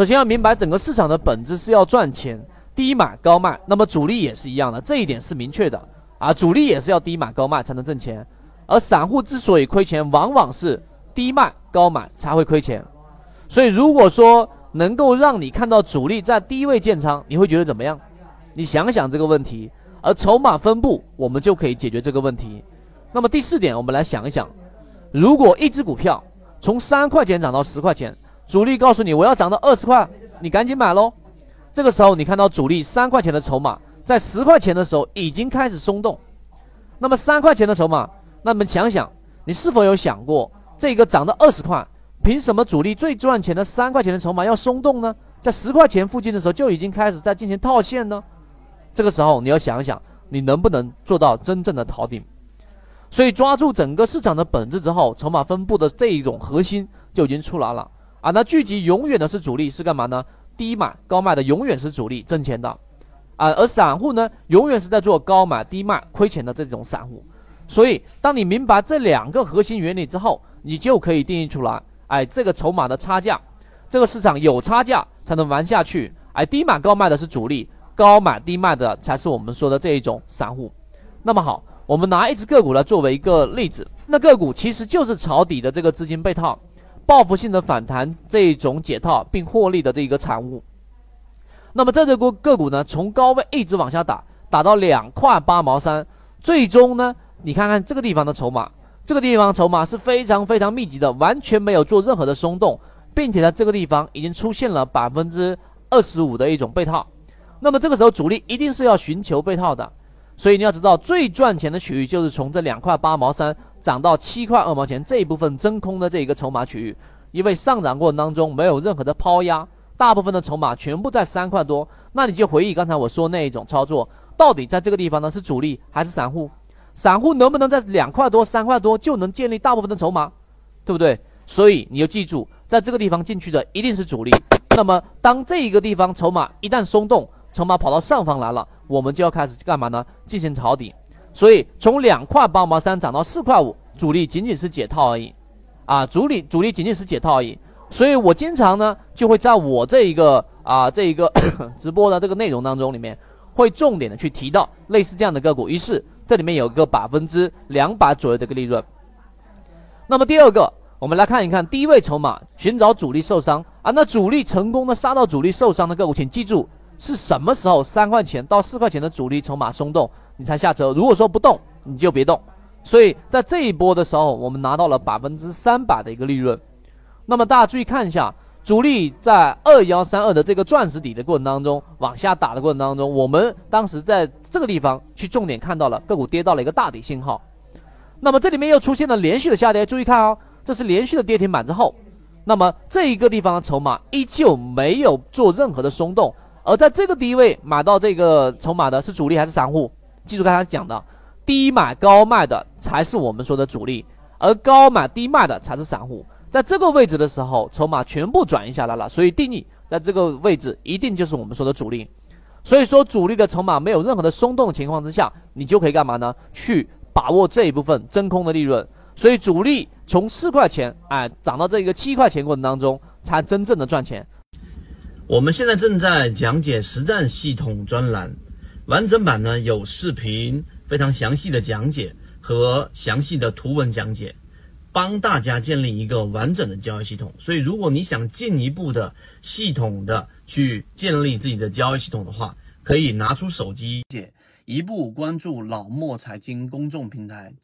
首先要明白整个市场的本质是要赚钱，低买高卖，那么主力也是一样的，这一点是明确的啊，主力也是要低买高卖才能挣钱，而散户之所以亏钱，往往是低卖高买才会亏钱。所以如果说能够让你看到主力在低位建仓，你会觉得怎么样？你想想这个问题，而筹码分布我们就可以解决这个问题。那么第四点，我们来想一想，如果一只股票从三块钱涨到十块钱，主力告诉你我要涨到二十块，你赶紧买喽。这个时候你看到主力三块钱的筹码在十块钱的时候已经开始松动，那么三块钱的筹码，那么想想你是否有想过，这个涨到二十块，凭什么主力最赚钱的三块钱的筹码要松动呢？在十块钱附近的时候就已经开始在进行套现呢？这个时候你要想一想，你能不能做到真正的逃顶？所以抓住整个市场的本质之后，筹码分布的这一种核心就已经出来了啊！那聚集永远的是主力是干嘛呢？低买高卖的永远是主力挣钱的啊，而散户呢，永远是在做高买低卖亏钱的这种散户。所以，当你明白这两个核心原理之后，你就可以定义出来，哎，这个筹码的差价，这个市场有差价才能玩下去。哎，低买高卖的是主力，高买低卖的才是我们说的这一种散户。那么好。我们拿一只个股来作为一个例子，那个股其实就是抄底的这个资金被套，报复性的反弹这种解套并获利的这一个产物。那么这只股个股呢，从高位一直往下打，打到两块八毛三，最终呢，你看看这个地方的筹码，这个地方筹码是非常非常密集的，完全没有做任何的松动，并且在这个地方已经出现了百分之二十五的一种被套。那么这个时候主力一定是要寻求被套的。所以你要知道，最赚钱的区域就是从这两块八毛三涨到七块二毛钱这一部分真空的这一个筹码区域，因为上涨过程当中没有任何的抛压，大部分的筹码全部在三块多。那你就回忆刚才我说那一种操作，到底在这个地方呢是主力还是散户？散户能不能在两块多、三块多就能建立大部分的筹码，对不对？所以你要记住，在这个地方进去的一定是主力。那么当这一个地方筹码一旦松动，筹码跑到上方来了。我们就要开始干嘛呢？进行抄底，所以从两块八毛三涨到四块五，主力仅仅是解套而已，啊，主力主力仅仅是解套而已。所以我经常呢就会在我这一个啊这一个 直播的这个内容当中里面，会重点的去提到类似这样的个股。于是这里面有一个百分之两百左右的一个利润。那么第二个，我们来看一看低位筹码，寻找主力受伤啊，那主力成功的杀到主力受伤的个股，请记住。是什么时候三块钱到四块钱的主力筹码松动，你才下车？如果说不动，你就别动。所以在这一波的时候，我们拿到了百分之三百的一个利润。那么大家注意看一下，主力在二幺三二的这个钻石底的过程当中，往下打的过程当中，我们当时在这个地方去重点看到了个股跌到了一个大底信号。那么这里面又出现了连续的下跌，注意看哦，这是连续的跌停板之后，那么这一个地方的筹码依旧没有做任何的松动。而在这个低位买到这个筹码的是主力还是散户？记住刚才讲的，低买高卖的才是我们说的主力，而高买低卖的才是散户。在这个位置的时候，筹码全部转移下来了，所以定义在这个位置一定就是我们说的主力。所以说，主力的筹码没有任何的松动情况之下，你就可以干嘛呢？去把握这一部分真空的利润。所以主力从四块钱哎涨到这个七块钱过程当中，才真正的赚钱。我们现在正在讲解实战系统专栏，完整版呢有视频，非常详细的讲解和详细的图文讲解，帮大家建立一个完整的交易系统。所以，如果你想进一步的系统的去建立自己的交易系统的话，可以拿出手机，一步关注老莫财经公众平台。